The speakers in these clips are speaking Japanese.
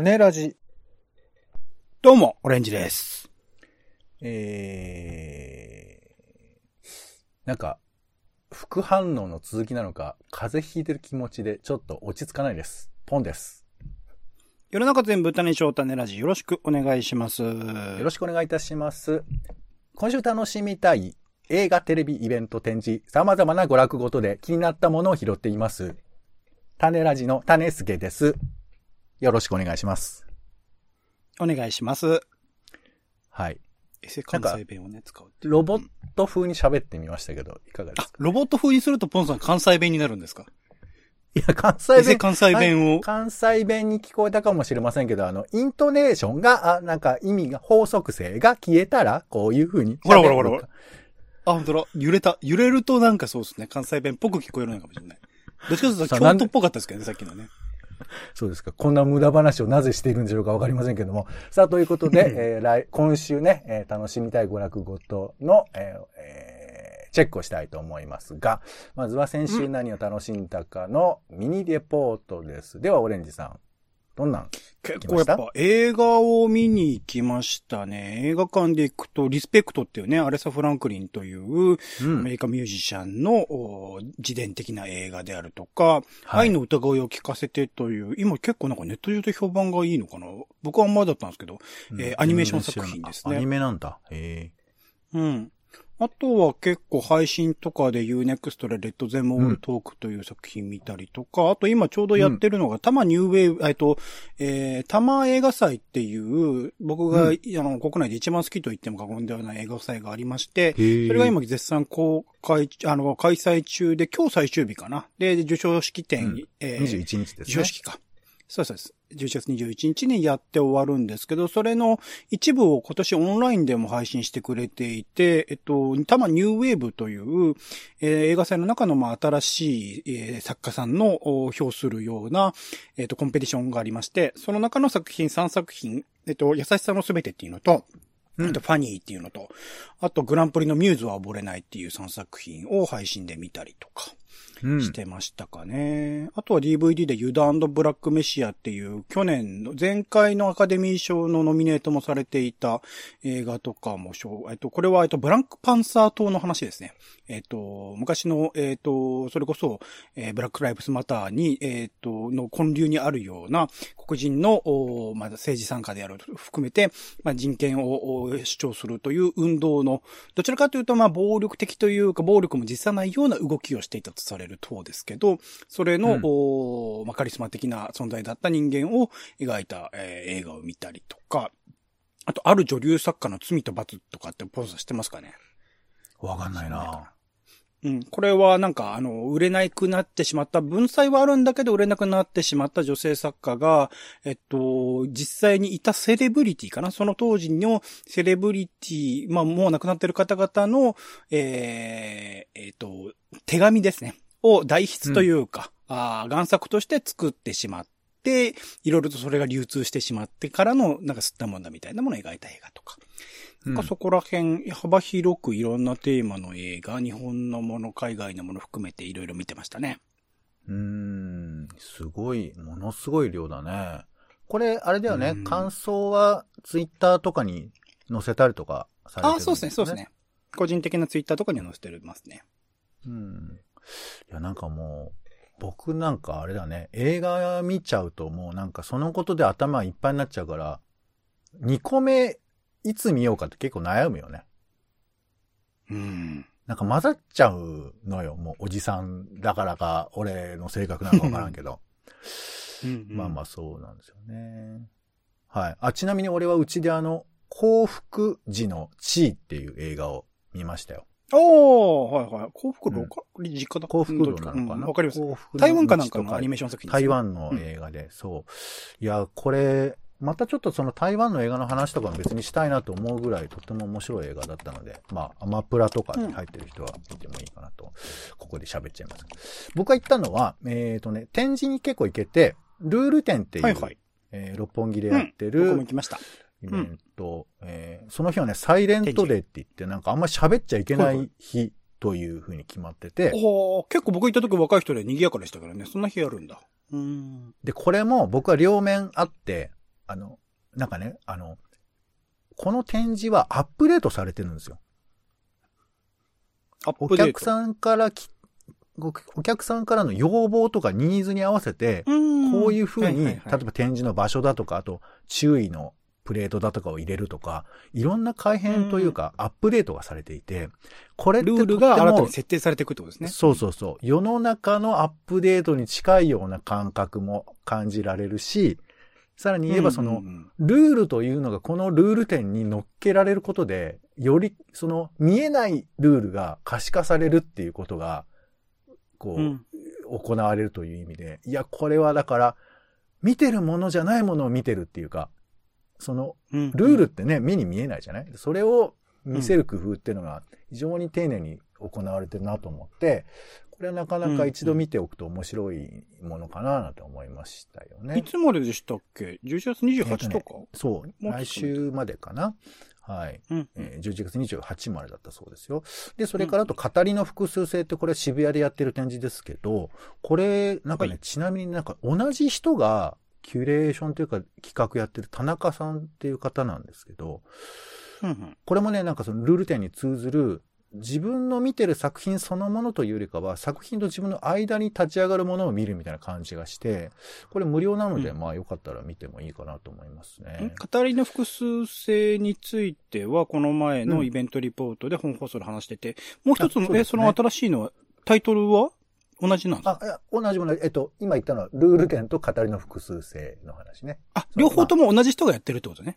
種ラジ。どうも、オレンジです。えー、なんか、副反応の続きなのか、風邪ひいてる気持ちでちょっと落ち着かないです。ポンです。世の中全部種翔種ラジよろしくお願いします。よよろしくお願いいたします。今週楽しみたい映画、テレビ、イベント、展示、様々な娯楽ごとで気になったものを拾っています。種ラジの種助です。よろしくお願いします。お願いします。はい。エセ関西弁をね、使うロボット風に喋ってみましたけど、いかがであすか、ロボット風にするとポンさん関西弁になるんですか？いや、関西弁。関西弁を？関西弁に聞こえたかもしれませんけど、あの、イントネーションが、あ、なんか意味が、法則性が消えたら、こういう風に。ほらほらほらほら。あ、本当だ。揺れた。揺れるとなんかそうですね。関西弁っぽく聞こえるのかもしれない。どっちかというと京都っぽかったですけどね、さっきのね。そうですか。こんな無駄話をなぜしているんでしょうかわかりませんけども。さあ、ということで、えー来、今週ね、えー楽しみたい娯楽ごとの、えーえーチェックをしたいと思いますが、まずは先週何を楽しんだかのミニレポートです。では、オレンジさん。どんなん結構やっぱ映画を見に行きましたね。映画館で行くと、リスペクトっていうね、アレサ・フランクリンという、うん。アメリカミュージシャンのお自伝的な映画であるとか、はい。愛の歌声を聞かせてという、今結構なんかネット上で評判がいいのかな？僕はあんまりだったんですけど、えーアニメーション作品ですね。あアニメなんだ。へうん。あとは結構配信とかで Unext でレッドゼモールトークという作品見たりとか、あと今ちょうどやってるのが、タマニューウェーブ、えっと、えー、タマ映画祭っていう、僕が、うんあの、国内で一番好きと言っても過言ではない映画祭がありまして、え。それが今絶賛公開、あの、開催中で、今日最終日かな。で、授賞式典、うんえー21日ですね。授賞式か。そうそうです。11月21日にやって終わるんですけど、それの一部を今年オンラインでも配信してくれていて、えっと、多摩ニューウェーブという、えー映画祭の中のまあ新しい、えー作家さんのお表するような、えっと、コンペティションがありまして、その中の作品3作品、えっと、優しさのすべてっていうのと、うんファニーっていうのと、あとグランプリのミューズは溺れないっていう3作品を配信で見たりとか。してましたかね。あとは DVD でユダブラックメシアっていう去年の前回のアカデミー賞のノミネートもされていた映画とかも賞、えっと、これはえっと、ブランクパンサー島の話ですね。えっと、昔の、えっと、それこそ、えーブラックライブスマターに、えっと、の根流にあるような黒人の、おまあ、政治参加である含めて、まあ、人権を主張するという運動の、どちらかというと、まあ、暴力的というか、暴力も実さないような動きをしていたとされる党ですけど、それの、うん。おまあ、カリスマ的な存在だった人間を描いた、えー映画を見たりとか、あと、ある女流作家の罪と罰とかってポーズしてますかね？わかんないな。うん。これはなんか、あの、売れなくなってしまった、文才はあるんだけど売れなくなってしまった女性作家が、えっと、実際にいたセレブリティかなその当時のセレブリティ、まあもう亡くなってる方々の、えー、えっと、手紙ですね。を代筆というか、あー贋作として作ってしまって、いろいろとそれが流通してしまってからの、なんか吸ったもんだみたいなものを描いた映画とか。なんかそこら辺、幅広くいろんなテーマの映画、日本のもの、海外のもの含めていろいろ見てましたね。うーん、すごい、ものすごい量だね。これ、あれだよねう、ん感想はツイッターとかに載せたりとかされてるんああ、そうですね、そうです。ね。個人的なツイッターとかには載せてますね。うん。いや、なんかもう、僕なんかあれだね、映画見ちゃうともうなんかそのことで頭いっぱいになっちゃうから、2個目、いつ見ようかって結構悩むよね。うん。なんか混ざっちゃうのよ、もうおじさんだからか、俺の性格なのかわからんけど。まあまあそうなんですよね。はい。あ、ちなみに俺はうちであの、幸福時の地位っていう映画を見ましたよ。おー、はいはい。幸福ローカル、実家だ。幸福度どっちかな？のかなうんわかります。台湾かなんかのアニメメーション作品です台ね湾の映画で、そう。いや、これ、またちょっとその台湾の映画の話とかも別にしたいなと思うぐらいとても面白い映画だったので、まあ、アマプラとかに入ってる人は見てもいいかなと、ここで喋っちゃいます。僕が行ったのは、えっ、とね、展示に結構行けて、ルール展っていう、はいはい。えー六本木でやって僕もる行きました。イベント、えーその日はね、サイレントデーって言って、なんかあんまり喋っちゃいけない日という風に決まってて、おー、結構僕行った時若い人で賑やかでしたからね。そんな日あるんだ。うん。で、これも僕は両面あって、あの、なんかね、あの、この展示はアップデートされてるんですよ。おアップデート。客さんからき、おお客さんからの要望とかニーズに合わせて、うんこういうふうに、はいはいはい例えば展示の場所だとか、あと注意のプレートだとかを入れるとか、いろんな改変というか、アップデートがされていて、これってルールが新たに設定されていくってことですね。そうそうそう。世の中のアップデートに近いような感覚も感じられるし、さらに言えばそのうん、うん。うんルールというのがこのルール点に乗っけられることで、よりその見えないルールが可視化されるっていうことが、こう、うん。行われるという意味で、いや、これはだから、見てるものじゃないものを見てるっていうか、その、うん。ルールってね、目に見えないじゃない？それを見せる工夫っていうのが非常に丁寧に行われてるなと思って、これはなかなか一度見ておくと面白いものかななんて思いましたよね。いつまででしたっけ ?11 月28とか、そう、もうちょっと来週までかな。はい。うんえー11月28までだったそうですよ。で、それからあと、語りの複数性ってこれ渋谷でやってる展示ですけど、これ、なんかね、はいちなみになんか同じ人がキュレーションというか企画やってる田中さんっていう方なんですけど、うんうんこれもね、なんかそのルール点に通ずる、自分の見てる作品そのものというよりかは、作品と自分の間に立ち上がるものを見るみたいな感じがして、これ無料なので、うんまあよかったら見てもいいかなと思いますね。語りの複数性については、この前のイベントリポートで本放送で話してて、もう一つの、え、あその新しいのは、タイトルは同じなんですか？あ、いや、同じもの、えっと、今言ったのは、ルール点と語りの複数性の話ね。あ、両方とも同じ人がやってるってことね。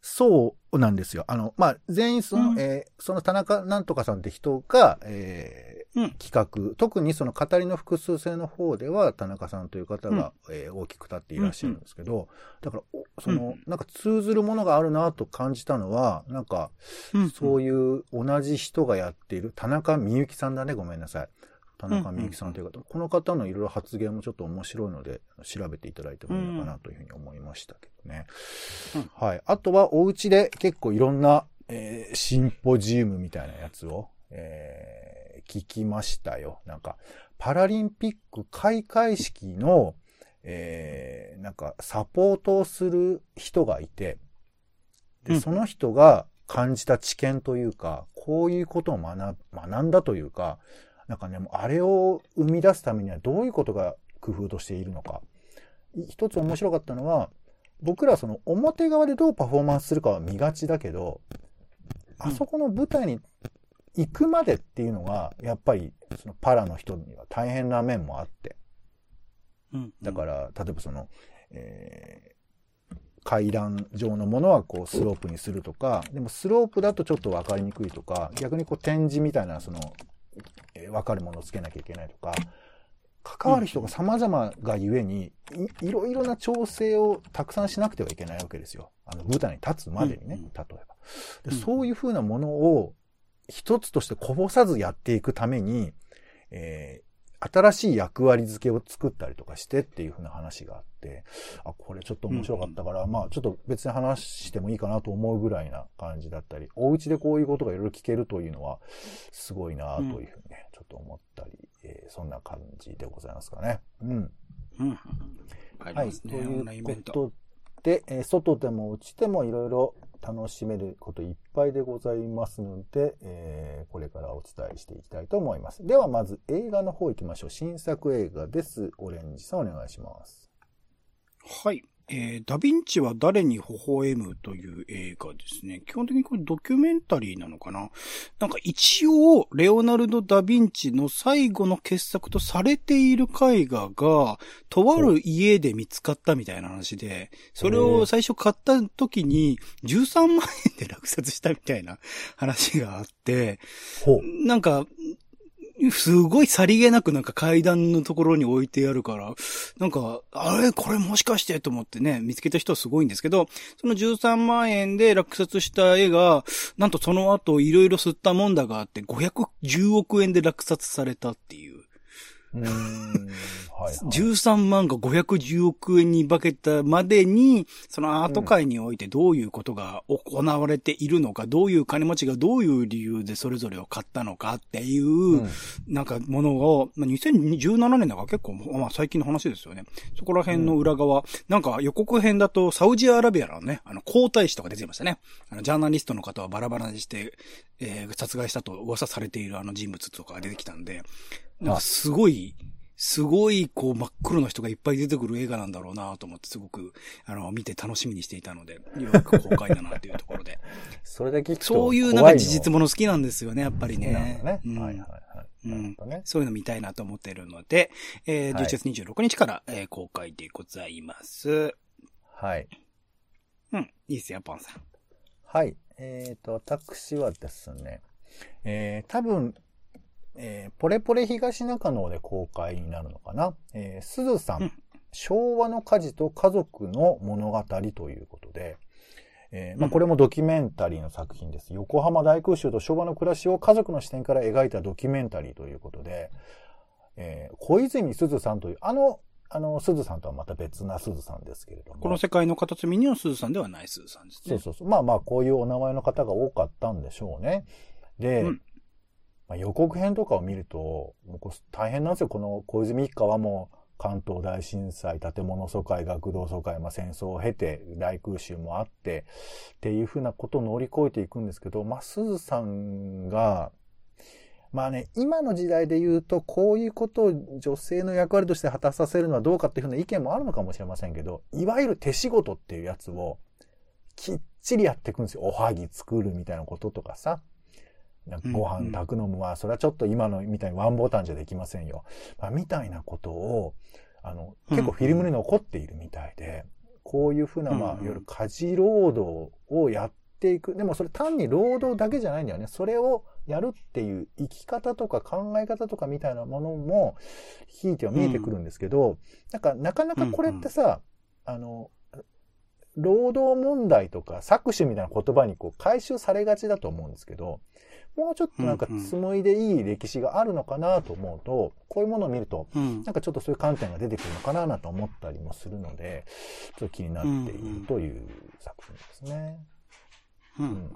そうなんですよ。あの、まあ、全員その、うん。えーその田中なんとかさんって人が、えーうん。企画、特にその語りの複数性の方では、田中さんという方が、えー大きく立っていらっしゃるんですけど、だから、おその、うん。なんか通ずるものがあるなと感じたのは、なんか、うんそういう同じ人がやっている、田中みゆきさんだね、ごめんなさい。田中みゆきさんという方、この方のいろいろ発言もちょっと面白いので、調べていただいてもいいのかなというふうに思いましたけどね。うんはい。あとは、お家で結構いろんな、えーシンポジウムみたいなやつを、えー聞きましたよ。なんか、パラリンピック開会式の、えーなんか、サポートをする人がいて、で、うんその人が感じた知見というか、こういうことを学学んだというか、なんかね、もうあれを生み出すためにはどういうことが工夫としているのか。い一つ面白かったのは、僕らその表側でどうパフォーマンスするかは見がちだけど、あそこの舞台に行くまでっていうのが、やっぱりそのパラの人には大変な面もあって。うんだから、例えばその、えー階段状のものはこうスロープにするとか、でもスロープだとちょっと分かりにくいとか、逆にこう展示みたいなその、えー分かるものをつけなきゃいけないとか、関わる人が様々がゆえにい、いろいろな調整をたくさんしなくてはいけないわけですよ。あの舞台に立つまでにね、うんうん例えば。でうんそういうふうなものを一つとしてこぼさずやっていくために、えー新しい役割付けを作ったりとかしてっていうふうな話があって、あ、これちょっと面白かったから、まあちょっと別に話してもいいかなと思うぐらいな感じだったり、お家でこういうことがいろいろ聞けるというのは、すごいなというふうにね、ちょっと思ったり、えーそんな感じでございますかね。うん。うんはい。とい。うことで、えー外でも内でもいろいろ楽しめることいっぱいでございますので、えーこれからお伝えしていきたいと思います。ではまず映画の方行きましょう。新作映画です。オレンジさんお願いします。はい。えー、ダヴィンチは誰に微笑むという映画ですね。基本的にこれドキュメンタリーなのかな？なんか一応、レオナルド・ダ・ヴィンチの最後の傑作とされている絵画が、とある家で見つかったみたいな話で、それを最初買った時に13万円で落札したみたいな話があって。なんか、すごいさりげなくなんか階段のところに置いてあるから、なんか、あれ？これもしかしてと思ってね、見つけた人はすごいんですけど、その13万円で落札した絵が、なんとその後いろいろ吸ったもんだがあって、510億円で落札されたっていう。うーん。はい、はい。13万が510億円に化けたまでに、そのアート界においてどういうことが行われているのか、どういう金持ちがどういう理由でそれぞれを買ったのかっていう、うんなんかものを、まあ、2017年だから結構、まあ最近の話ですよね。そこら辺の裏側、なんか予告編だとサウジアラビアのね、あの皇太子とか出てましたね。あのジャーナリストの方はバラバラにして、えー殺害したと噂されているあの人物とかが出てきたんで、なんかすごい、すごい、こう、真っ黒な人がいっぱい出てくる映画なんだろうなと思って、すごく、あの、見て楽しみにしていたので、ようやく公開だなっていうところで。それだけ聞くとそういうなんか事実もの好きなんですよね、やっぱりね。ね。ね。うんはいはいはい。うんね。そういうの見たいなと思っているので、えー、はい11月26日から、えー公開でございます。はい。うん。いいですよ、ポンさん。はい。えっ、と、私はですね、えー、多分、えー、ポレポレ東中野で公開になるのかな？えー、すずさん、うん昭和の火事と家族の物語ということで、えーまあ、うんこれもドキュメンタリーの作品です。横浜大空襲と昭和の暮らしを家族の視点から描いたドキュメンタリーということで、えー小泉すずさんという、あの、あの、すずさんとはまた別なすずさんですけれども。この世界の片隅にのスーさんではないスーさんですね。そうそうそう。まあまあ、こういうお名前の方が多かったんでしょうね。で、うんまあ、予告編とかを見ると、大変なんですよ。この小泉一家はもう関東大震災、建物疎開、学童疎開、まあ、戦争を経て、大空襲もあって、っていうふうなことを乗り越えていくんですけど、まあ、鈴さんが、まあね、今の時代で言うと、こういうことを女性の役割として果たさせるのはどうかっていうふうな意見もあるのかもしれませんけど、いわゆる手仕事っていうやつを、きっちりやっていくんですよ。おはぎ作るみたいなこととかさ。なんかご飯炊くのも、まあ、それはちょっと今のみたいにワンボタンじゃできませんよ。まあ、みたいなことを、あの、結構フィルムに残っているみたいで、こういうふうな、まあ、いわゆる家事労働をやっていく。でもそれ単に労働だけじゃないんだよね。それをやるっていう生き方とか考え方とかみたいなものも、ひいては見えてくるんですけど、なんか、なかなかこれってさ、あの、労働問題とか搾取みたいな言葉にこう回収されがちだと思うんですけど、もうちょっとなんかうんうん紡いでいい歴史があるのかなと思うと、こういうものを見ると、うん。なんかちょっとそういう観点が出てくるのかななと思ったりもするので、ちょっと気になっているという作品ですね。うん。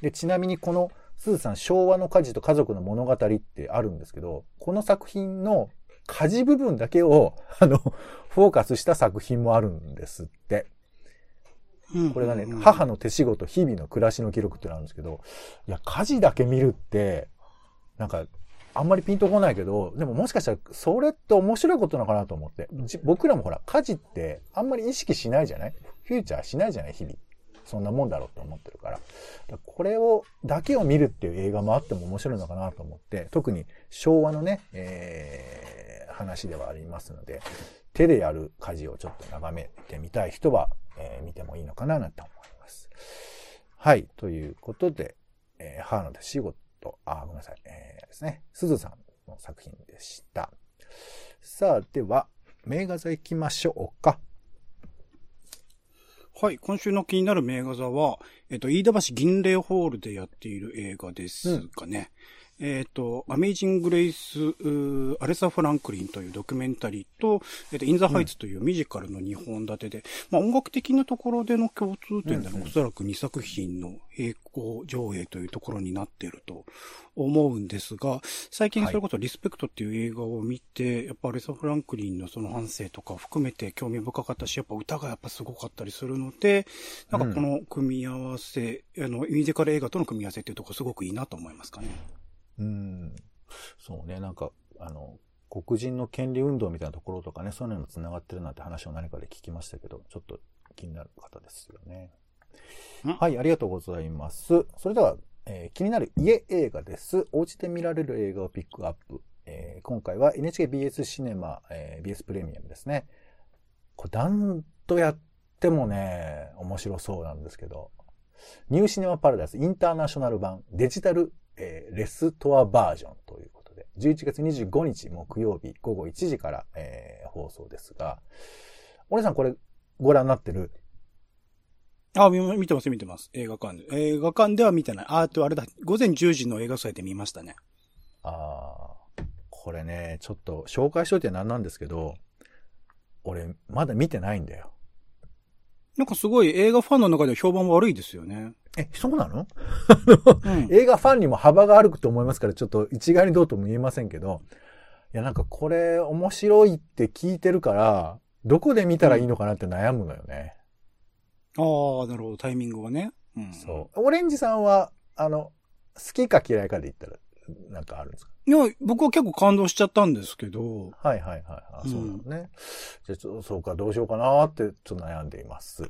で、ちなみにこの、すずさん、昭和の火事と家族の物語ってあるんですけど、この作品の火事部分だけを、あの、フォーカスした作品もあるんですって。うんこれがね、うん母の手仕事、日々の暮らしの記録ってのあるんですけど、いや、家事だけ見るって、なんか、あんまりピンとこないけど、でももしかしたら、それって面白いことなのかなと思って。じ僕らもほら、家事ってあんまり意識しないじゃない？フューチャーしないじゃない？日々。そんなもんだろうって思ってるから。だからこれを、だけを見るっていう映画もあっても面白いのかなと思って、特に昭和のね、えー、話ではありますので、手でやる家事をちょっと眺めてみたい人は、えー見てもいいのかななんて思います。はい。ということで、えー、母の手仕事、あ、ごめんなさい。えー、ですね。すずさんの作品でした。さあ、では、名画座行きましょうか。はい。今週の気になる名画座は、えっと、飯田橋銀霊ホールでやっている映画ですかね。えっと、アメイジング・グレイス、うーアレサ・フランクリンというドキュメンタリーと、えっと、イン・ザ・ハイツというミュージカルの2本立てで、まあ音楽的なところでの共通点での、うんうんおそらく2作品の並行上映というところになっていると思うんですが、最近それこそリスペクトっていう映画を見て、やっぱアレサ・フランクリンのその反省とかを含めて興味深かったし、やっぱ歌がやっぱすごかったりするので、なんかこの組み合わせ、あの、ミュージカル映画との組み合わせっていうところすごくいいなと思いますかね。うん。そうね、なんか、あの、黒人の権利運動みたいなところとかね、そういうのにも繋がってるなんて話を何かで聞きましたけど、ちょっと気になる方ですよね。うんはい、ありがとうございます。それでは、えー気になる家映画です。お家で見られる映画をピックアップ。えー今回は NHKBS シネマ、えー BS プレミアムですね。これ何度やってもね、面白そうなんですけど、ニューシネマパラダイスインターナショナル版デジタル、えーレストアバージョンということで、11月25日木曜日午後1時から、えー放送ですが、お姉さんこれご覧になってる？あ、見見てます、見てます。映画館で。映画館では見てない。あ、あとあれだ。午前10時の映画祭で見ましたね。あーこれね、ちょっと紹介しといてなんなんですけど、俺、まだ見てないんだよ。なんかすごい映画ファンの中では評判悪いですよね。え、そうなの？うん。映画ファンにも幅があると思いますから、ちょっと一概にどうとも言えませんけど、いや、なんかこれ面白いって聞いてるから、どこで見たらいいのかなって悩むのよね。ああ、なるほど、タイミングはね。うん。そう。オレンジさんは、あの、好きか嫌いかで言ったら、なんかあるんですか？いや、僕は結構感動しちゃったんですけど、はいはいはい。あうんそうなのね。じゃあちょ、そうか、どうしようかなって、ちょっと悩んでいます。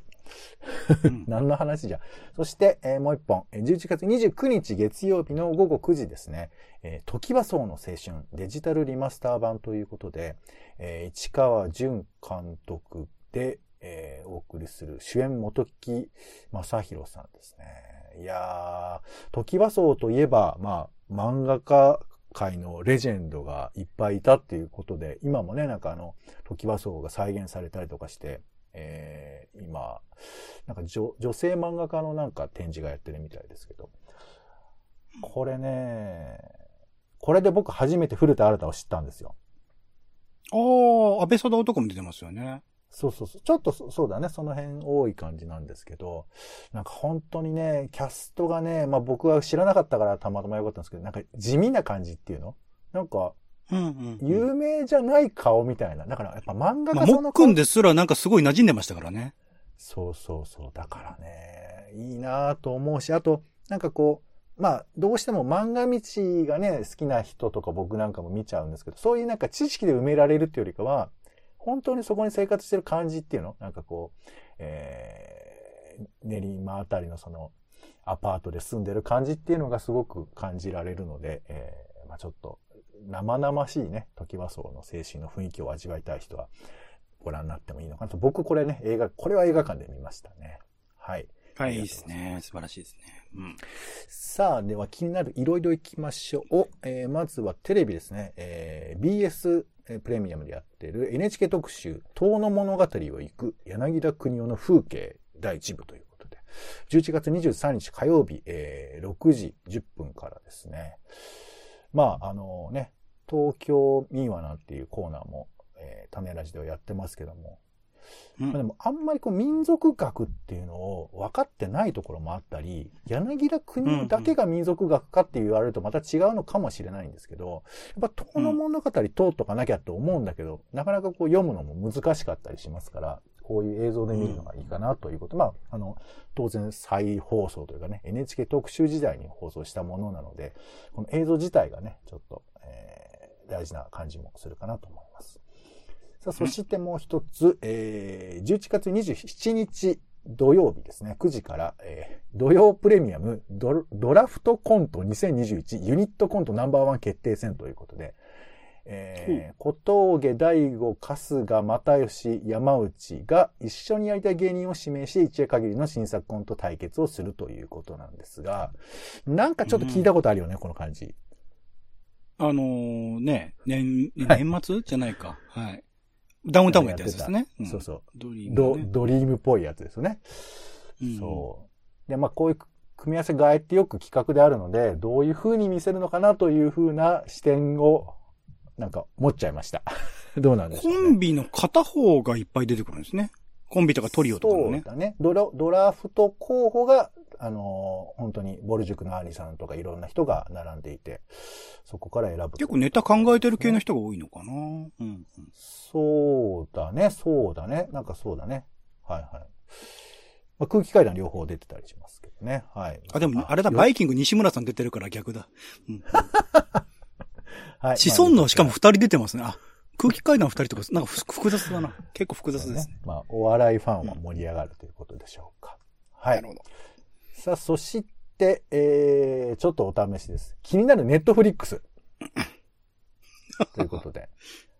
うん 何の話じゃ。そして、えーもう一本、えー11月29日月曜日の午後9時ですね、えー、時はそうの青春デジタルリマスター版ということで、えー市川淳監督で、えーお送りする主演元木正宏さんですね。いやー、時はそうといえば、まあ、漫画家界のレジェンドがいっぱいいたっていうことで、今もね、なんかあの、時はそうが再現されたりとかして、えー今、なんか女女性漫画家のなんか展示がやってるみたいですけど、これね、これで僕初めて古田新太を知ったんですよ。ああ、安倍貞男も出てますよね。そうそうそう。ちょっとそそうだね。その辺多い感じなんですけど、なんか本当にね、キャストがね、まあ僕は知らなかったからたまたまよかったんですけど、なんか地味な感じっていうの？なんか、うんうん、うん。有名じゃない顔みたいな。だからやっぱ漫画まあ、家さんの顔もっくんですらなんかすごい馴染んでましたからね。そうそうそう。だからね、いいなと思うし、あと、なんかこう、まあ、どうしても漫画道がね、好きな人とか僕なんかも見ちゃうんですけど、そういうなんか知識で埋められるっていうよりかは、本当にそこに生活してる感じっていうの？なんかこう、えー、練馬あたりのその、アパートで住んでる感じっていうのがすごく感じられるので、えー、まあちょっと、生々しいね、時和荘の精神の雰囲気を味わいたい人は、ご覧になってもいいのかなと。僕これね、映画、これは映画館で見ましたね。はい。はい、いいですね。素晴らしいですね。うん。さあ、では気になるいろいろ行きましょう。えーまずはテレビですね。えー BS えープレミアムでやってる NHK 特集、遠の物語を行く柳田国夫の風景第1部ということで、11月23日火曜日、えー6時10分からですね。まあ、あのね、東京民話なんていうコーナーも、えー、種ラジではやってますけども、うんまあでもあんまりこう民族学っていうのを分かってないところもあったり、柳田国夫だけが民族学かって言われるとまた違うのかもしれないんですけど、やっぱ遠の物語通っとかなきゃと思うんだけど、なかなかこう読むのも難しかったりしますから、こういう映像で見るのがいいかなということ。まあ、あの、当然再放送というかね、NHK 特集時代に放送したものなので、この映像自体がね、ちょっと、えー大事な感じもするかなと思います。さあ、そしてもう一つ、えー、11月27日土曜日ですね、9時から、えー土曜プレミアムドドラフトコント2021ユニットコントナンバーワン決定戦ということで、えー、小峠大悟、春日、又吉、山内が一緒にやりたい芸人を指名して一夜限りの新作コント対決をするということなんですが、なんかちょっと聞いたことあるよね、この感じ。あのーね、年、はい年末？じゃないか。はい。ダウンタウンがやったやつですね。そうそう。ドリームドね、ドリームっぽいやつですよね。うんそう。で、まあ、こういう組み合わせがあえてよく企画であるので、どういう風に見せるのかなという風な視点を、なんか、持っちゃいました。どうなんでしょコう、ね。ンビの片方がいっぱい出てくるんですね。コンビとかトリオとかもねそう。だね。ドラドラフト候補が、あのー本当に、ボル塾のアーニさんとかいろんな人が並んでいて、そこから選ぶ。結構ネタ考えてる系の人が多いのかな。うんうん。そうだね、そうだね。なんかそうだね。はいはい。まあ、空気階段両方出てたりしますけどね。はい。あ、でも、あれだ、よバイキング西村さん出てるから逆だ。うん。はい。シソンのしかもまあ二人出てますね。あ、空気階段二人とか、なんかふ複雑だな。結構複雑ですね。まあ、お笑いファンは盛り上がるということでしょうか。はいなる。ほど。さあ、そして、えー、ちょっとお試しです。気になるネットフリックス。ということで。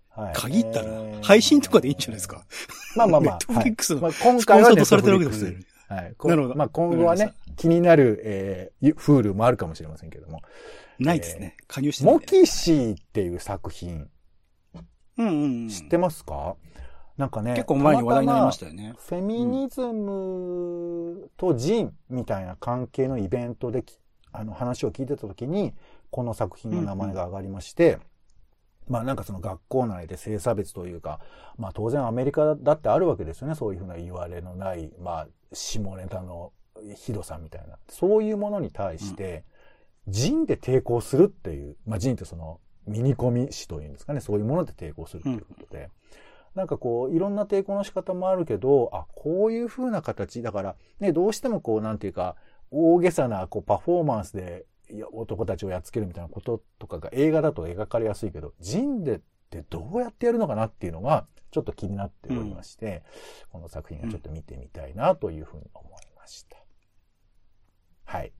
はい。限ったら、えー配信とかでいいんじゃないですか。。まあまあまあ。Netflix のはいまあ、今スポン回はサーとされてるわけですよ Netflix はい。こなるほどまあ今後はね気になる、えー、フールもあるかもしれませんけども。ないですね。加入してないモキシーっていう作品、うんうんうん。知ってますか、なんかね、結構前に話題になりましたよ。よね。フェミニズムとジンみたいな関係のイベントできあの話を聞いてた時に、この作品の名前が上がりまして、まあなんかその学校内で性差別というか、まあ当然アメリカだってあるわけですよね。そういうふうな言われのない、まあ下ネタのひどさみたいな。そういうものに対して、人で抵抗するっていう、まあ人ってそのミニコミ詩というんですかね。そういうもので抵抗するということで。うんなんかこう、いろんな抵抗の仕方もあるけど、あ、こういう風な形、だから、ね、どうしてもこう、なんていうか、大げさな、こう、パフォーマンスで男たちをやっつけるみたいなこととかが映画だと描かれやすいけど、人でってどうやってやるのかなっていうのが、ちょっと気になっておりまして、うん、この作品をちょっと見てみたいなというふうに思いました。はい。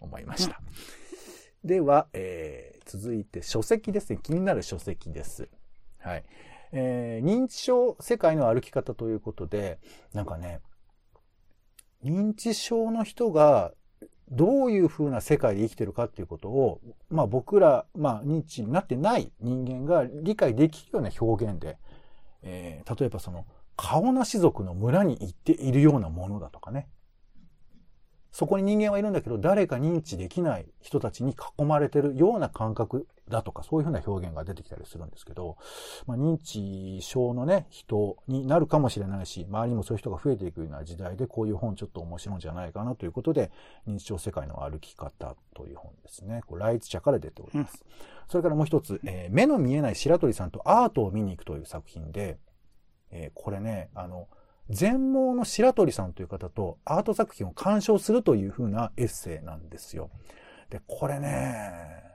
思いました。うん、では、えー、続いて書籍ですね。気になる書籍です。はい。えー、認知症世界の歩き方ということで、なんかね、認知症の人がどういう風な世界で生きてるかっていうことを、まあ僕ら、まあ認知になってない人間が理解できるような表現で、えー、例えばその、顔なし族の村に行っているようなものだとかね。そこに人間はいるんだけど、誰か認知できない人たちに囲まれてるような感覚だとか、そういうふうな表現が出てきたりするんですけど、まあ、認知症のね、人になるかもしれないし、周りにもそういう人が増えていくような時代で、こういう本ちょっと面白いんじゃないかなということで、認知症世界の歩き方という本ですね。これ、ライツ社から出ております。うん、それからもう一つ、えー、目の見えない白鳥さんとアートを見に行くという作品で、えー、これね、あの、全盲の白鳥さんという方とアート作品を鑑賞するというふうなエッセイなんですよ。で、これね、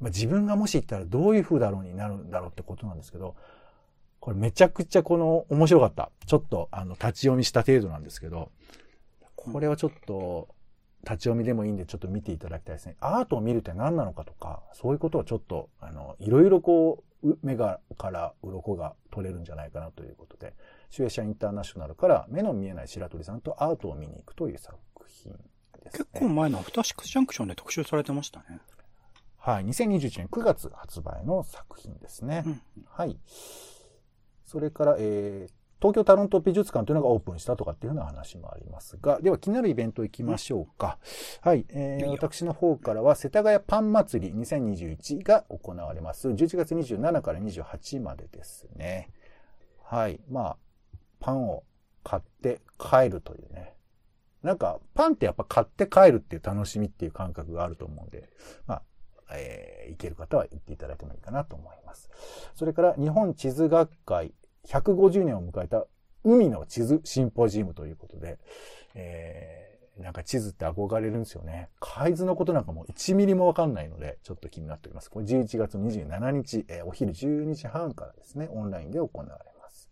まあ、自分がもし行ったらどういう風だろうになるんだろうってことなんですけど、これめちゃくちゃこの面白かった。ちょっとあの立ち読みした程度なんですけど、これはちょっと立ち読みでもいいんでちょっと見ていただきたいですね。アートを見るって何なのかとか、そういうことをちょっと、あの、いろいろこう、目がから鱗が取れるんじゃないかなということで、シュエシャインターナショナルから目の見えない白鳥さんとアートを見に行くという作品です、ね。結構前のアフターシックスジャンクションで特集されてましたね。はい。2021年9月発売の作品ですね。うん、はい。それから、えー、東京タロント美術館というのがオープンしたとかっていうような話もありますが、では気になるイベント行きましょうか。はい。えー、私の方からは、世田谷パン祭り2021が行われます。11月27から28までですね。はい。まあ、パンを買って帰るというね。なんか、パンってやっぱ買って帰るっていう楽しみっていう感覚があると思うんで、まあ、えー、行ける方は行っていただいてもいいかなと思います。それから日本地図学会150年を迎えた海の地図シンポジウムということで、えー、なんか地図って憧れるんですよね。海図のことなんかもう1ミリもわかんないので、ちょっと気になっております。これ11月27日、えー、お昼12時半からですね、オンラインで行われます。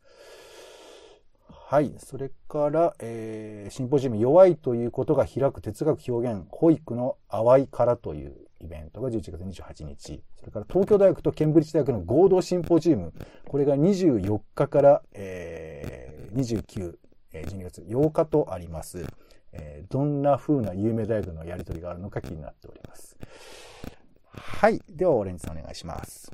はい。それから、えー、シンポジウム弱いということが開く哲学表現、保育の淡いからというイベントが11月28日。それから東京大学とケンブリッジ大学の合同シンポジウム。これが24日から、えー、29、え、12月8日とあります。えー、どんな風な有名大学のやりとりがあるのか気になっております。はい。では、オレンジさんお願いします。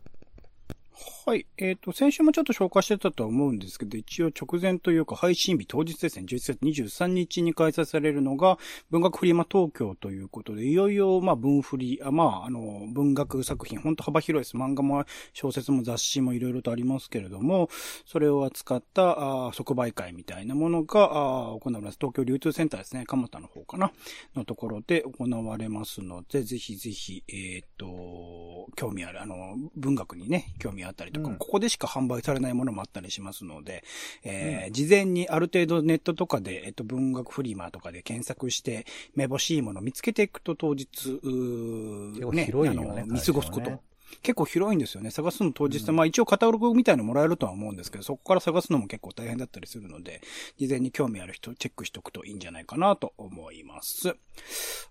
はい。えっ、ー、と、先週もちょっと紹介してたと思うんですけど、一応直前というか配信日当日ですね、11月23日に開催されるのが、文学フリマ東京ということで、いよいよ、まあ、文フリ、まあ、あの、文学作品、本当幅広いです。漫画も小説も雑誌もいろいろとありますけれども、それを扱ったあ即売会みたいなものがあ行われます。東京流通センターですね、蒲田の方かな、のところで行われますので、ぜひぜひ、えっ、ー、と、興味ある、あの、文学にね、興味あったりとか、うん、ここでしか販売されないものもあったりしますので、えー、うん、事前にある程度ネットとかで、えっと、文学フリマとかで検索して、めぼしいものを見つけていくと当日、うね、ね、あの、見過ごすこと結構広いんですよね。探すの当日、うん、まあ一応カタログみたいのもらえるとは思うんですけど、そこから探すのも結構大変だったりするので、事前に興味ある人チェックしておくといいんじゃないかなと思います。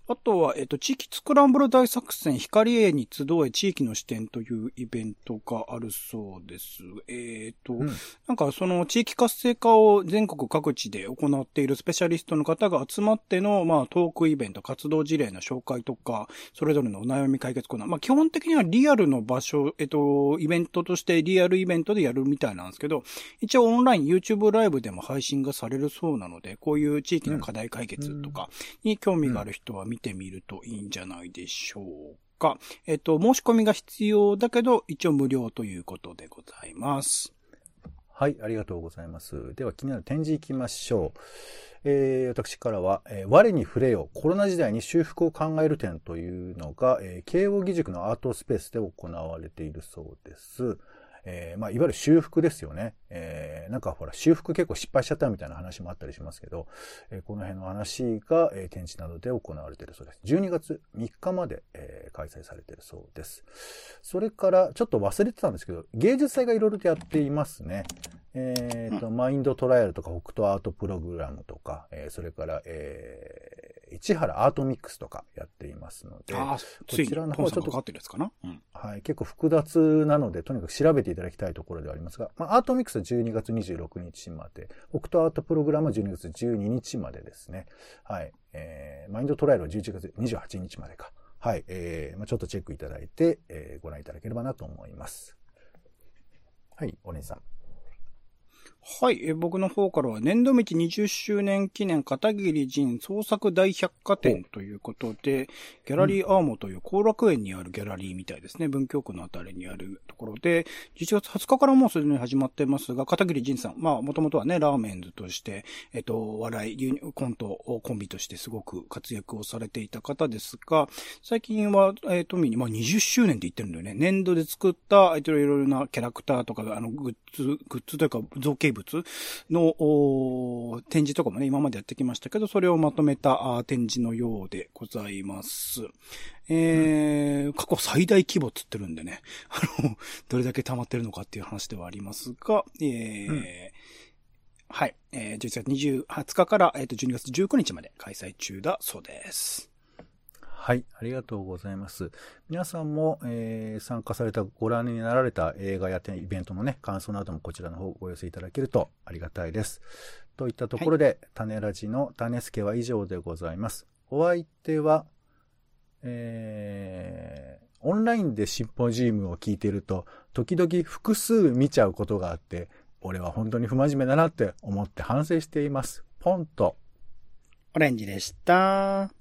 あとは、えっ、と、地域スクランブル大作戦、光栄に集え地域の視点というイベントがあるそうです。えっ、と、うん、なんかその地域活性化を全国各地で行っているスペシャリストの方が集まっての、まあトークイベント、活動事例の紹介とか、それぞれのお悩み解決コーナー。まあ基本的にはリアルの場所、えっと、イベントとしてリアルイベントでやるみたいなんですけど、一応オンライン YouTube ライブでも配信がされるそうなので、こういう地域の課題解決とかに興味がある人は見てみるといいんじゃないでしょうか。えっと、申し込みが必要だけど、一応無料ということでございます。はい、ありがとうございます。では気になる展示行きましょう。えー、私からは、えー、我に触れよ、コロナ時代に修復を考える展というのが、えー、慶応義塾のアートスペースで行われているそうです。えー、まあ、いわゆる修復ですよね。え、なんかほら、修復結構失敗しちゃったみたいな話もあったりしますけど、え、この辺の話が、え、展示などで行われているそうです。12月3日まで、え、開催されているそうです。それから、ちょっと忘れてたんですけど、芸術祭がいろいろとやっていますね。えっ、ー、と、マインドトライアルとか、北斗アートプログラムとか、えー、それから、えー、市原アートミックスとかやっていますので、こちらの方はちょっと、ってるやつかな、うん、はい、結構複雑なので、とにかく調べていただきたいところではありますが、まあ、アートミックスは12月26日まで、北斗アートプログラムは12月12日までですね。はい。えー、マインドトライアルは11月28日までか。はい。えー、まあ、ちょっとチェックいただいて、えー、ご覧いただければなと思います。はい、お姉さん。はい、え僕の方からは年度道20周年記念片桐仁創作大百貨店ということで、ギャラリーアーモという後楽園にあるギャラリーみたいですね。文京区のあたりにあるところで、11月20日からもうすでに始まってますが、片桐仁さん、まあもともとはね、ラーメンズとして、えっと、笑い、コント、コンビとしてすごく活躍をされていた方ですが、最近は、えっと、まあ20周年って言ってるんだよね。年度で作った、えっと、いろいろなキャラクターとか、あの、グッズ、グッズというか造形物の展示とかもね、今までやってきましたけど、それをまとめた展示のようでございます。えー、うん、過去最大規模っつってるんでね、あの、どれだけ溜まってるのかっていう話ではありますが、えー、うんはい。えー、11月20、20日から、えっ、ー、と、12月19日まで開催中だそうです。はい、ありがとうございます。皆さんも、えー、参加された、ご覧になられた映画やイベントのね、感想などもこちらの方ご寄せいただけるとありがたいです。といったところで、はい、種ラジの種助は以上でございます。お相手は、えー、オンラインでシンポジウムを聞いていると、時々複数見ちゃうことがあって、俺は本当に不真面目だなって思って反省しています。ポンと。オレンジでした。